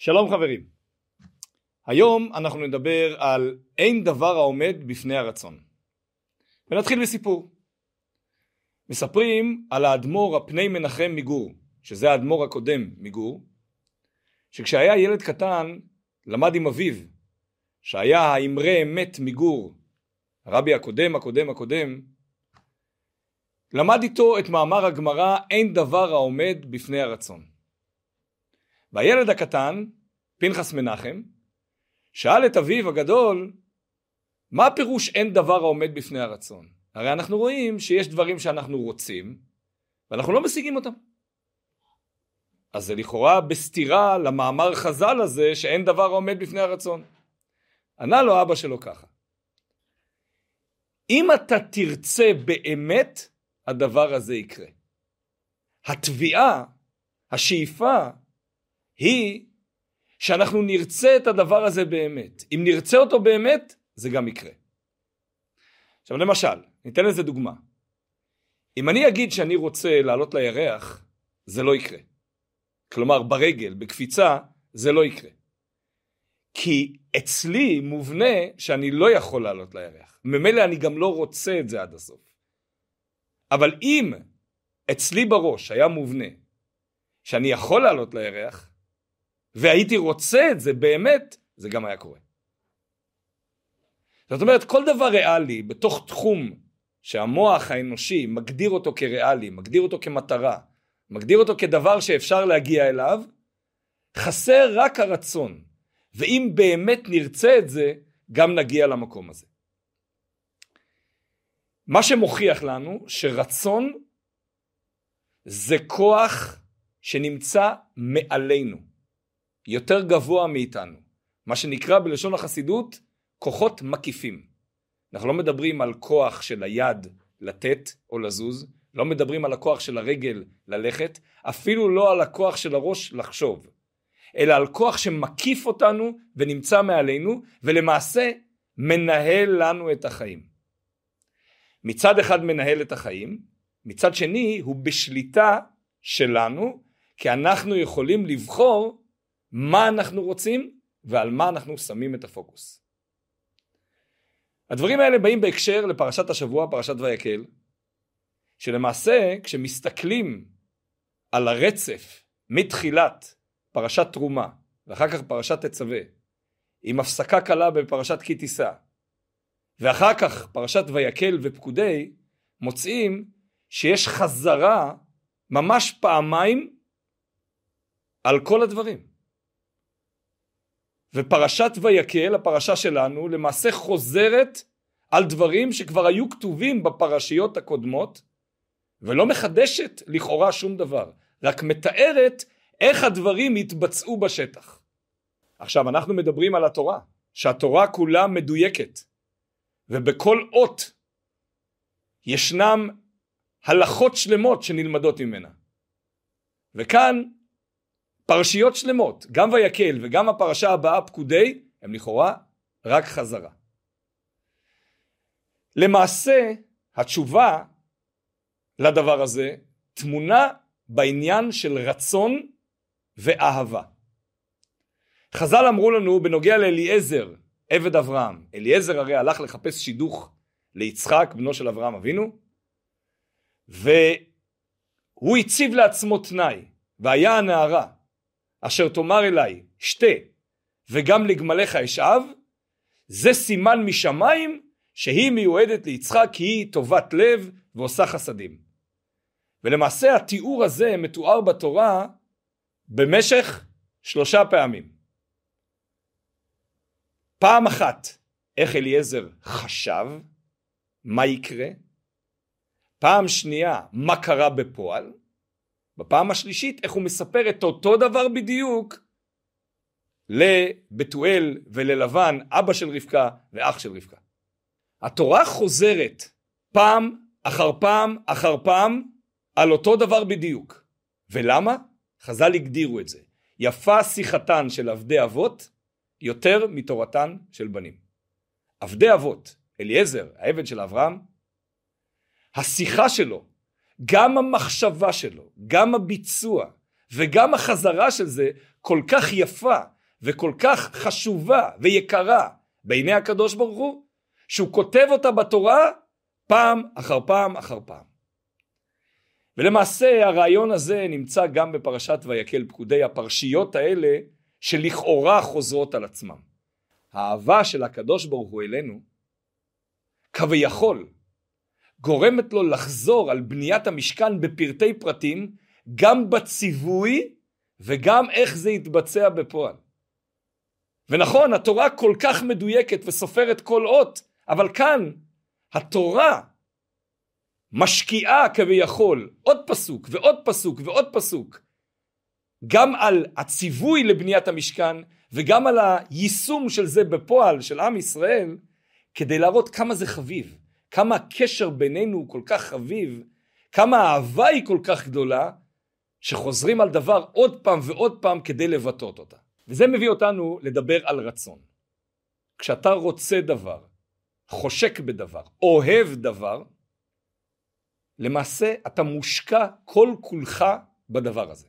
שלום חברים. היום אנחנו נדבר על אין דבר העומד בפני הרצון. ונתחיל בסיפור. מספרים על האדמו"ר הפני מנחם מגור, שזה האדמו"ר הקודם מגור, שכשהיה ילד קטן למד עם אביו, שהיה האמרי אמת מגור, הרבי הקודם הקודם הקודם, למד איתו את מאמר הגמרא אין דבר העומד בפני הרצון. והילד הקטן, פנחס מנחם, שאל את אביו הגדול, מה הפירוש אין דבר העומד בפני הרצון? הרי אנחנו רואים שיש דברים שאנחנו רוצים, ואנחנו לא משיגים אותם. אז זה לכאורה בסתירה למאמר חז"ל הזה שאין דבר העומד בפני הרצון. ענה לו אבא שלו ככה, אם אתה תרצה באמת, הדבר הזה יקרה. התביעה, השאיפה, היא שאנחנו נרצה את הדבר הזה באמת. אם נרצה אותו באמת, זה גם יקרה. עכשיו למשל, ניתן לזה דוגמה. אם אני אגיד שאני רוצה לעלות לירח, זה לא יקרה. כלומר, ברגל, בקפיצה, זה לא יקרה. כי אצלי מובנה שאני לא יכול לעלות לירח. ממילא אני גם לא רוצה את זה עד הסוף. אבל אם אצלי בראש היה מובנה שאני יכול לעלות לירח, והייתי רוצה את זה באמת, זה גם היה קורה. זאת אומרת, כל דבר ריאלי בתוך תחום שהמוח האנושי מגדיר אותו כריאלי, מגדיר אותו כמטרה, מגדיר אותו כדבר שאפשר להגיע אליו, חסר רק הרצון. ואם באמת נרצה את זה, גם נגיע למקום הזה. מה שמוכיח לנו שרצון זה כוח שנמצא מעלינו, יותר גבוה מאיתנו, מה שנקרא בלשון החסידות כוחות מקיפים. אנחנו לא מדברים על כוח של היד לתת או לזוז, לא מדברים על הכוח של הרגל ללכת, אפילו לא על הכוח של הראש לחשוב, אלא על כוח שמקיף אותנו ונמצא מעלינו, ולמעשה מנהל לנו את החיים. מצד אחד מנהל את החיים, מצד שני הוא בשליטה שלנו, כי אנחנו יכולים לבחור מה אנחנו רוצים ועל מה אנחנו שמים את הפוקוס. הדברים האלה באים בהקשר לפרשת השבוע, פרשת ויקל, שלמעשה כשמסתכלים על הרצף מתחילת פרשת תרומה ואחר כך פרשת תצווה עם הפסקה קלה בפרשת כי תישא ואחר כך פרשת ויקל ופקודי מוצאים שיש חזרה ממש פעמיים על כל הדברים. ופרשת ויקל, הפרשה שלנו, למעשה חוזרת על דברים שכבר היו כתובים בפרשיות הקודמות, ולא מחדשת לכאורה שום דבר, רק מתארת איך הדברים התבצעו בשטח. עכשיו, אנחנו מדברים על התורה, שהתורה כולה מדויקת, ובכל אות ישנם הלכות שלמות שנלמדות ממנה. וכאן פרשיות שלמות, גם ויקל וגם הפרשה הבאה פקודי, הם לכאורה רק חזרה. למעשה התשובה לדבר הזה טמונה בעניין של רצון ואהבה. חז"ל אמרו לנו בנוגע לאליעזר עבד אברהם, אליעזר הרי הלך לחפש שידוך ליצחק בנו של אברהם אבינו והוא הציב לעצמו תנאי והיה הנערה אשר תאמר אליי שתה וגם לגמליך אשאב זה סימן משמיים שהיא מיועדת ליצחק כי היא טובת לב ועושה חסדים. ולמעשה התיאור הזה מתואר בתורה במשך שלושה פעמים. פעם אחת איך אליעזר חשב מה יקרה, פעם שנייה מה קרה בפועל, בפעם השלישית איך הוא מספר את אותו דבר בדיוק לבתואל וללבן אבא של רבקה ואח של רבקה. התורה חוזרת פעם אחר פעם אחר פעם על אותו דבר בדיוק. ולמה? חז"ל הגדירו את זה. יפה שיחתן של עבדי אבות יותר מתורתן של בנים. עבדי אבות, אליעזר, העבד של אברהם, השיחה שלו, גם המחשבה שלו, גם הביצוע, וגם החזרה של זה כל כך יפה וכל כך חשובה ויקרה בעיני הקדוש ברוך הוא, שהוא כותב אותה בתורה פעם אחר פעם אחר פעם. ולמעשה הרעיון הזה נמצא גם בפרשת ויקל פקודי הפרשיות האלה שלכאורה חוזרות על עצמם. האהבה של הקדוש ברוך הוא אלינו כביכול גורמת לו לחזור על בניית המשכן בפרטי פרטים גם בציווי וגם איך זה יתבצע בפועל. ונכון התורה כל כך מדויקת וסופרת כל אות אבל כאן התורה משקיעה כביכול עוד פסוק ועוד פסוק ועוד פסוק גם על הציווי לבניית המשכן וגם על היישום של זה בפועל של עם ישראל כדי להראות כמה זה חביב, כמה הקשר בינינו הוא כל כך חביב, כמה האהבה היא כל כך גדולה שחוזרים על דבר עוד פעם ועוד פעם כדי לבטא אותה. וזה מביא אותנו לדבר על רצון. כשאתה רוצה דבר, חושק בדבר, אוהב דבר, למעשה אתה מושקע כל כולך בדבר הזה.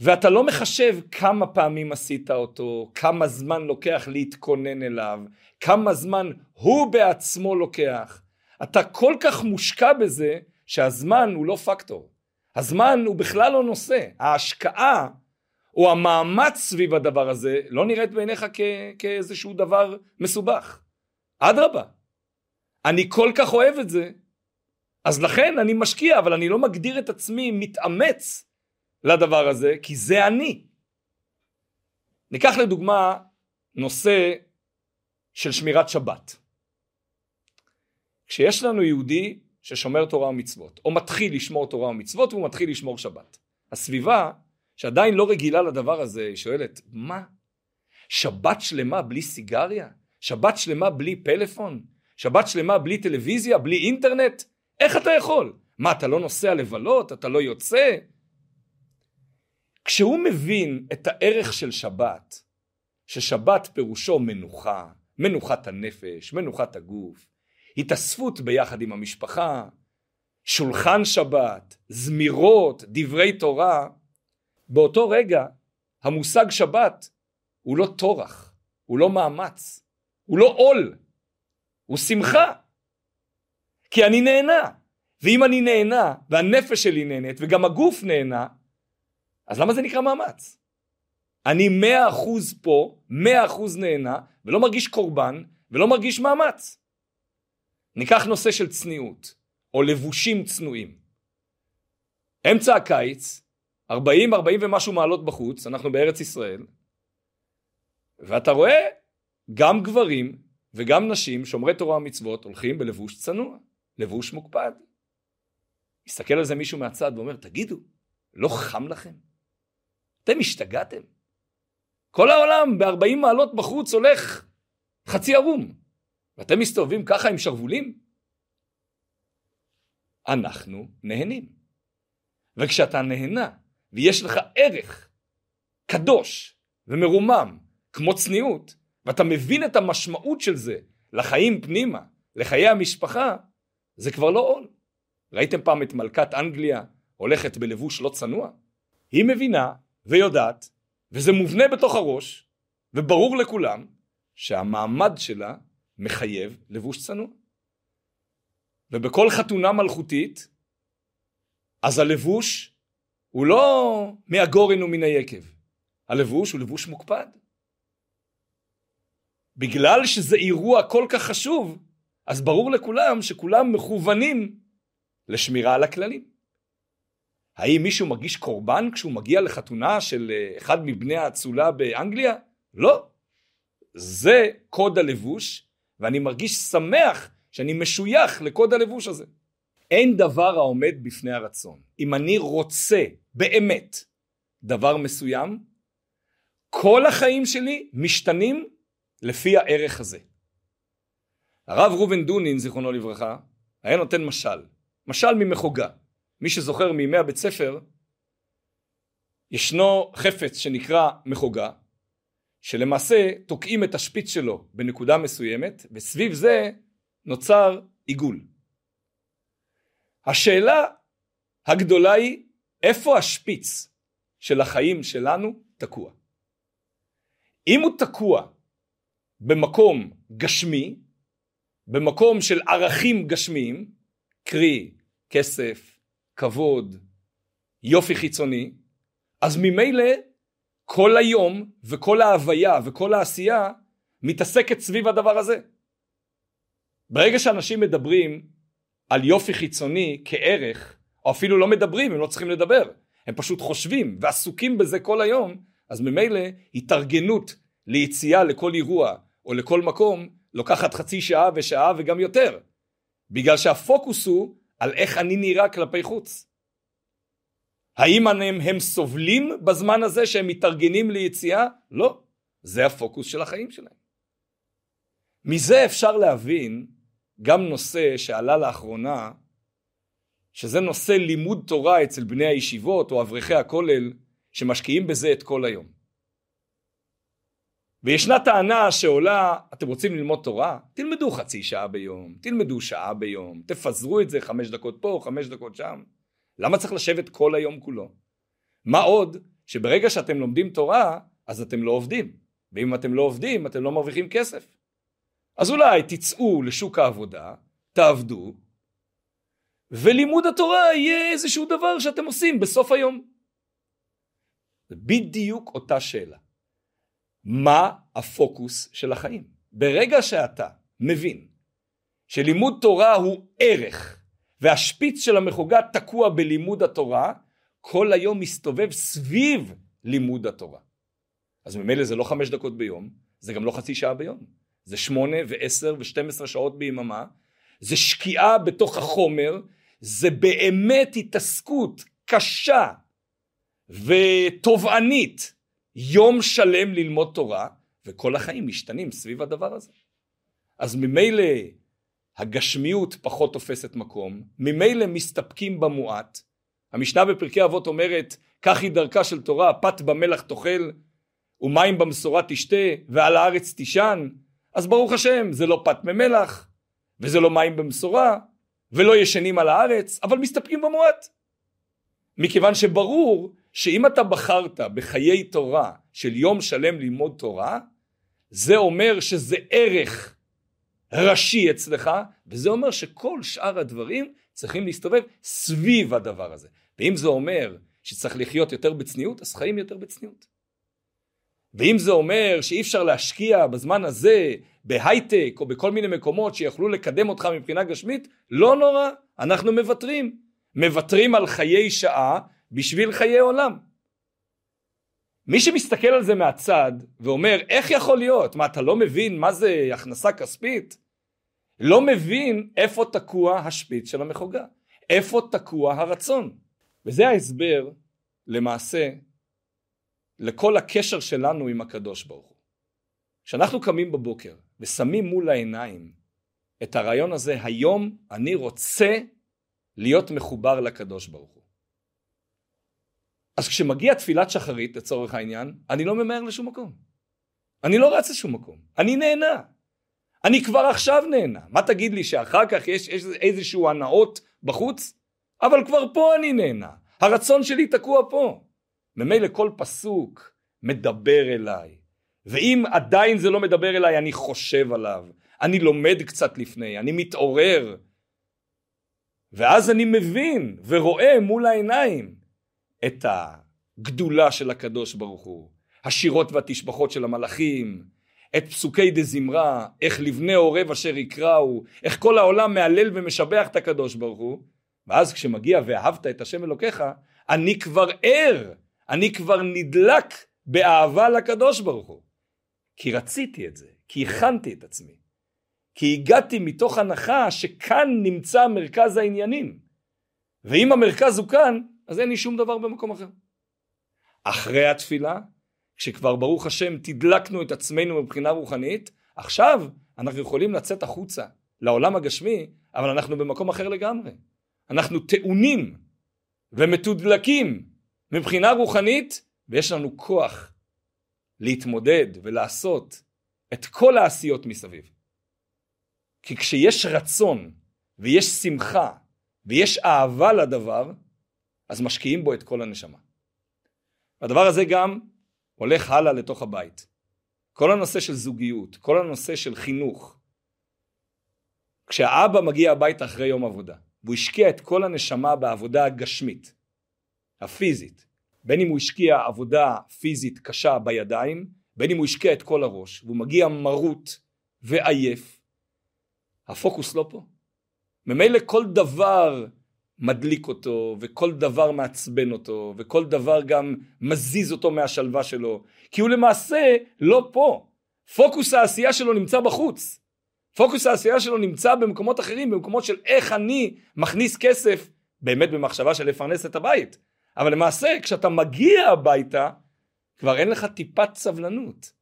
ואתה לא מחשב כמה פעמים עשית אותו, כמה זמן לוקח להתכונן אליו, כמה זמן הוא בעצמו לוקח. אתה כל כך מושקע בזה שהזמן הוא לא פקטור. הזמן הוא בכלל לא נושא. ההשקעה או המאמץ סביב הדבר הזה לא נראית בעיניך כ- כאיזשהו דבר מסובך. אדרבה. אני כל כך אוהב את זה, אז לכן אני משקיע, אבל אני לא מגדיר את עצמי מתאמץ לדבר הזה, כי זה אני. ניקח לדוגמה נושא של שמירת שבת. כשיש לנו יהודי ששומר תורה ומצוות, או מתחיל לשמור תורה ומצוות והוא מתחיל לשמור שבת. הסביבה שעדיין לא רגילה לדבר הזה, היא שואלת, מה? שבת שלמה בלי סיגריה? שבת שלמה בלי פלאפון? שבת שלמה בלי טלוויזיה? בלי אינטרנט? איך אתה יכול? מה, אתה לא נוסע לבלות? אתה לא יוצא? כשהוא מבין את הערך של שבת, ששבת פירושו מנוחה, מנוחת הנפש, מנוחת הגוף, התאספות ביחד עם המשפחה, שולחן שבת, זמירות, דברי תורה, באותו רגע המושג שבת הוא לא טורח, הוא לא מאמץ, הוא לא עול, הוא שמחה. כי אני נהנה, ואם אני נהנה והנפש שלי נהנית וגם הגוף נהנה, אז למה זה נקרא מאמץ? אני מאה אחוז פה, מאה אחוז נהנה, ולא מרגיש קורבן, ולא מרגיש מאמץ. ניקח נושא של צניעות, או לבושים צנועים. אמצע הקיץ, 40, 40 ומשהו מעלות בחוץ, אנחנו בארץ ישראל, ואתה רואה גם גברים וגם נשים שומרי תורה ומצוות הולכים בלבוש צנוע, לבוש מוקפד. מסתכל על זה מישהו מהצד ואומר, תגידו, לא חם לכם? אתם השתגעתם? כל העולם ב-40 מעלות בחוץ הולך חצי ערום, ואתם מסתובבים ככה עם שרוולים? אנחנו נהנים. וכשאתה נהנה ויש לך ערך קדוש ומרומם כמו צניעות, ואתה מבין את המשמעות של זה לחיים פנימה, לחיי המשפחה, זה כבר לא עול. ראיתם פעם את מלכת אנגליה הולכת בלבוש לא צנוע? היא מבינה ויודעת, וזה מובנה בתוך הראש, וברור לכולם, שהמעמד שלה מחייב לבוש צנוע. ובכל חתונה מלכותית, אז הלבוש הוא לא מהגורן ומן היקב, הלבוש הוא לבוש מוקפד. בגלל שזה אירוע כל כך חשוב, אז ברור לכולם שכולם מכוונים לשמירה על הכללים. האם מישהו מרגיש קורבן כשהוא מגיע לחתונה של אה, אחד מבני האצולה באנגליה? לא. זה קוד הלבוש, ואני מרגיש שמח שאני משוייך לקוד הלבוש הזה. אין דבר העומד בפני הרצון. אם אני רוצה באמת דבר מסוים, כל החיים שלי משתנים לפי הערך הזה. הרב ראובן דונין, זיכרונו לברכה, היה נותן משל, משל ממחוגה. מי שזוכר מימי הבית ספר, ישנו חפץ שנקרא מחוגה, שלמעשה תוקעים את השפיץ שלו בנקודה מסוימת, וסביב זה נוצר עיגול. השאלה הגדולה היא, איפה השפיץ של החיים שלנו תקוע. אם הוא תקוע במקום גשמי, במקום של ערכים גשמיים, קרי כסף, כבוד, יופי חיצוני, אז ממילא כל היום וכל ההוויה וכל העשייה מתעסקת סביב הדבר הזה. ברגע שאנשים מדברים על יופי חיצוני כערך, או אפילו לא מדברים, הם לא צריכים לדבר, הם פשוט חושבים ועסוקים בזה כל היום, אז ממילא התארגנות ליציאה לכל אירוע או לכל מקום לוקחת חצי שעה ושעה וגם יותר, בגלל שהפוקוס הוא על איך אני נראה כלפי חוץ. האם הם, הם סובלים בזמן הזה שהם מתארגנים ליציאה? לא, זה הפוקוס של החיים שלהם. מזה אפשר להבין גם נושא שעלה לאחרונה, שזה נושא לימוד תורה אצל בני הישיבות או אברכי הכולל, שמשקיעים בזה את כל היום. וישנה טענה שעולה, אתם רוצים ללמוד תורה? תלמדו חצי שעה ביום, תלמדו שעה ביום, תפזרו את זה חמש דקות פה, חמש דקות שם. למה צריך לשבת כל היום כולו? מה עוד שברגע שאתם לומדים תורה, אז אתם לא עובדים. ואם אתם לא עובדים, אתם לא מרוויחים כסף. אז אולי תצאו לשוק העבודה, תעבדו, ולימוד התורה יהיה איזשהו דבר שאתם עושים בסוף היום. זה בדיוק אותה שאלה. מה הפוקוס של החיים? ברגע שאתה מבין שלימוד תורה הוא ערך והשפיץ של המחוגה תקוע בלימוד התורה, כל היום מסתובב סביב לימוד התורה. אז ממילא זה לא חמש דקות ביום, זה גם לא חצי שעה ביום. זה שמונה ועשר ושתים עשרה שעות ביממה, זה שקיעה בתוך החומר, זה באמת התעסקות קשה ותובענית, יום שלם ללמוד תורה, וכל החיים משתנים סביב הדבר הזה. אז ממילא הגשמיות פחות תופסת מקום, ממילא מסתפקים במועט. המשנה בפרקי אבות אומרת, כך היא דרכה של תורה, פת במלח תאכל ומים במשורה תשתה ועל הארץ תישן. אז ברוך השם, זה לא פת ממלח, וזה לא מים במשורה, ולא ישנים על הארץ, אבל מסתפקים במועט. מכיוון שברור שאם אתה בחרת בחיי תורה של יום שלם ללמוד תורה, זה אומר שזה ערך ראשי אצלך, וזה אומר שכל שאר הדברים צריכים להסתובב סביב הדבר הזה. ואם זה אומר שצריך לחיות יותר בצניעות, אז חיים יותר בצניעות. ואם זה אומר שאי אפשר להשקיע בזמן הזה בהייטק או בכל מיני מקומות שיכולו לקדם אותך מבחינה גשמית, לא נורא, אנחנו מוותרים. מוותרים על חיי שעה בשביל חיי עולם. מי שמסתכל על זה מהצד ואומר איך יכול להיות? מה אתה לא מבין מה זה הכנסה כספית? לא מבין איפה תקוע השפיץ של המחוגה איפה תקוע הרצון. וזה ההסבר למעשה לכל הקשר שלנו עם הקדוש ברוך הוא. כשאנחנו קמים בבוקר ושמים מול העיניים את הרעיון הזה היום אני רוצה להיות מחובר לקדוש ברוך הוא אז כשמגיע תפילת שחרית לצורך העניין, אני לא ממהר לשום מקום. אני לא רץ לשום מקום, אני נהנה. אני כבר עכשיו נהנה. מה תגיד לי שאחר כך יש איזשהו הנאות בחוץ? אבל כבר פה אני נהנה. הרצון שלי תקוע פה. ממילא כל פסוק מדבר אליי. ואם עדיין זה לא מדבר אליי, אני חושב עליו. אני לומד קצת לפני, אני מתעורר. ואז אני מבין ורואה מול העיניים את הגדולה של הקדוש ברוך הוא, השירות והתשבחות של המלאכים, את פסוקי דה זמרה, איך לבני עורב אשר יקראו, איך כל העולם מהלל ומשבח את הקדוש ברוך הוא, ואז כשמגיע ואהבת את השם אלוקיך, אני כבר ער, אני כבר נדלק באהבה לקדוש ברוך הוא. כי רציתי את זה, כי הכנתי את עצמי, כי הגעתי מתוך הנחה שכאן נמצא מרכז העניינים. ואם המרכז הוא כאן, אז אין לי שום דבר במקום אחר. אחרי התפילה, כשכבר ברוך השם תדלקנו את עצמנו מבחינה רוחנית, עכשיו אנחנו יכולים לצאת החוצה לעולם הגשמי, אבל אנחנו במקום אחר לגמרי. אנחנו טעונים ומתודלקים מבחינה רוחנית, ויש לנו כוח להתמודד ולעשות את כל העשיות מסביב. כי כשיש רצון ויש שמחה ויש אהבה לדבר, אז משקיעים בו את כל הנשמה. הדבר הזה גם הולך הלאה לתוך הבית. כל הנושא של זוגיות, כל הנושא של חינוך. כשהאבא מגיע הביתה אחרי יום עבודה, והוא השקיע את כל הנשמה בעבודה הגשמית, הפיזית, בין אם הוא השקיע עבודה פיזית קשה בידיים, בין אם הוא השקיע את כל הראש, והוא מגיע מרוט ועייף, הפוקוס לא פה. ממילא כל דבר מדליק אותו, וכל דבר מעצבן אותו, וכל דבר גם מזיז אותו מהשלווה שלו, כי הוא למעשה לא פה. פוקוס העשייה שלו נמצא בחוץ. פוקוס העשייה שלו נמצא במקומות אחרים, במקומות של איך אני מכניס כסף, באמת במחשבה של לפרנס את הבית. אבל למעשה כשאתה מגיע הביתה, כבר אין לך טיפת סבלנות.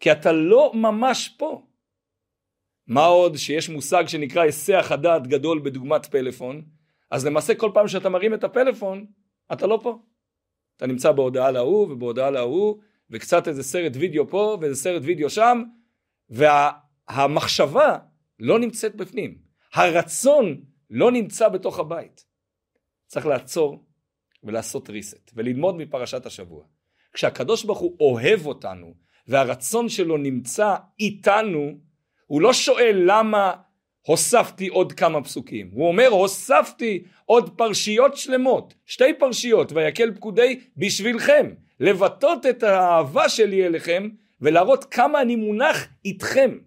כי אתה לא ממש פה. מה עוד שיש מושג שנקרא היסח הדעת גדול בדוגמת פלאפון, אז למעשה כל פעם שאתה מרים את הפלאפון, אתה לא פה. אתה נמצא בהודעה להוא ובהודעה להוא, וקצת איזה סרט וידאו פה ואיזה סרט וידאו שם, והמחשבה וה, לא נמצאת בפנים. הרצון לא נמצא בתוך הבית. צריך לעצור ולעשות reset וללמוד מפרשת השבוע. כשהקדוש ברוך הוא אוהב אותנו והרצון שלו נמצא איתנו, הוא לא שואל למה הוספתי עוד כמה פסוקים. הוא אומר הוספתי עוד פרשיות שלמות, שתי פרשיות, ויקל פקודי בשבילכם, לבטאות את האהבה שלי אליכם ולהראות כמה אני מונח איתכם.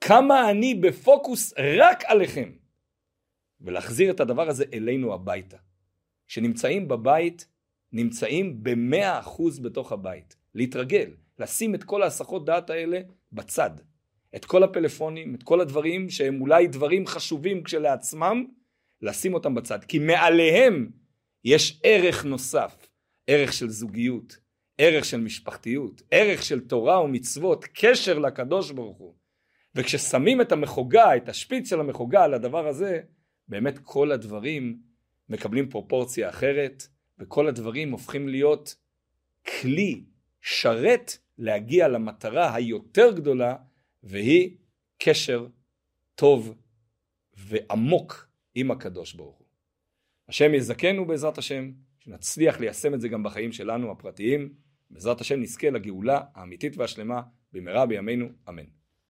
כמה אני בפוקוס רק עליכם. ולהחזיר את הדבר הזה אלינו הביתה. שנמצאים בבית, נמצאים במאה אחוז בתוך הבית. להתרגל, לשים את כל ההסחות דעת האלה בצד. את כל הפלאפונים, את כל הדברים שהם אולי דברים חשובים כשלעצמם, לשים אותם בצד. כי מעליהם יש ערך נוסף, ערך של זוגיות, ערך של משפחתיות, ערך של תורה ומצוות, קשר לקדוש ברוך הוא. וכששמים את המחוגה, את השפיץ של המחוגה על הדבר הזה, באמת כל הדברים מקבלים פרופורציה אחרת, וכל הדברים הופכים להיות כלי שרת להגיע למטרה היותר גדולה והיא קשר טוב ועמוק עם הקדוש ברוך הוא. השם יזכנו בעזרת השם, שנצליח ליישם את זה גם בחיים שלנו הפרטיים, בעזרת השם נזכה לגאולה האמיתית והשלמה במהרה בימינו, אמן.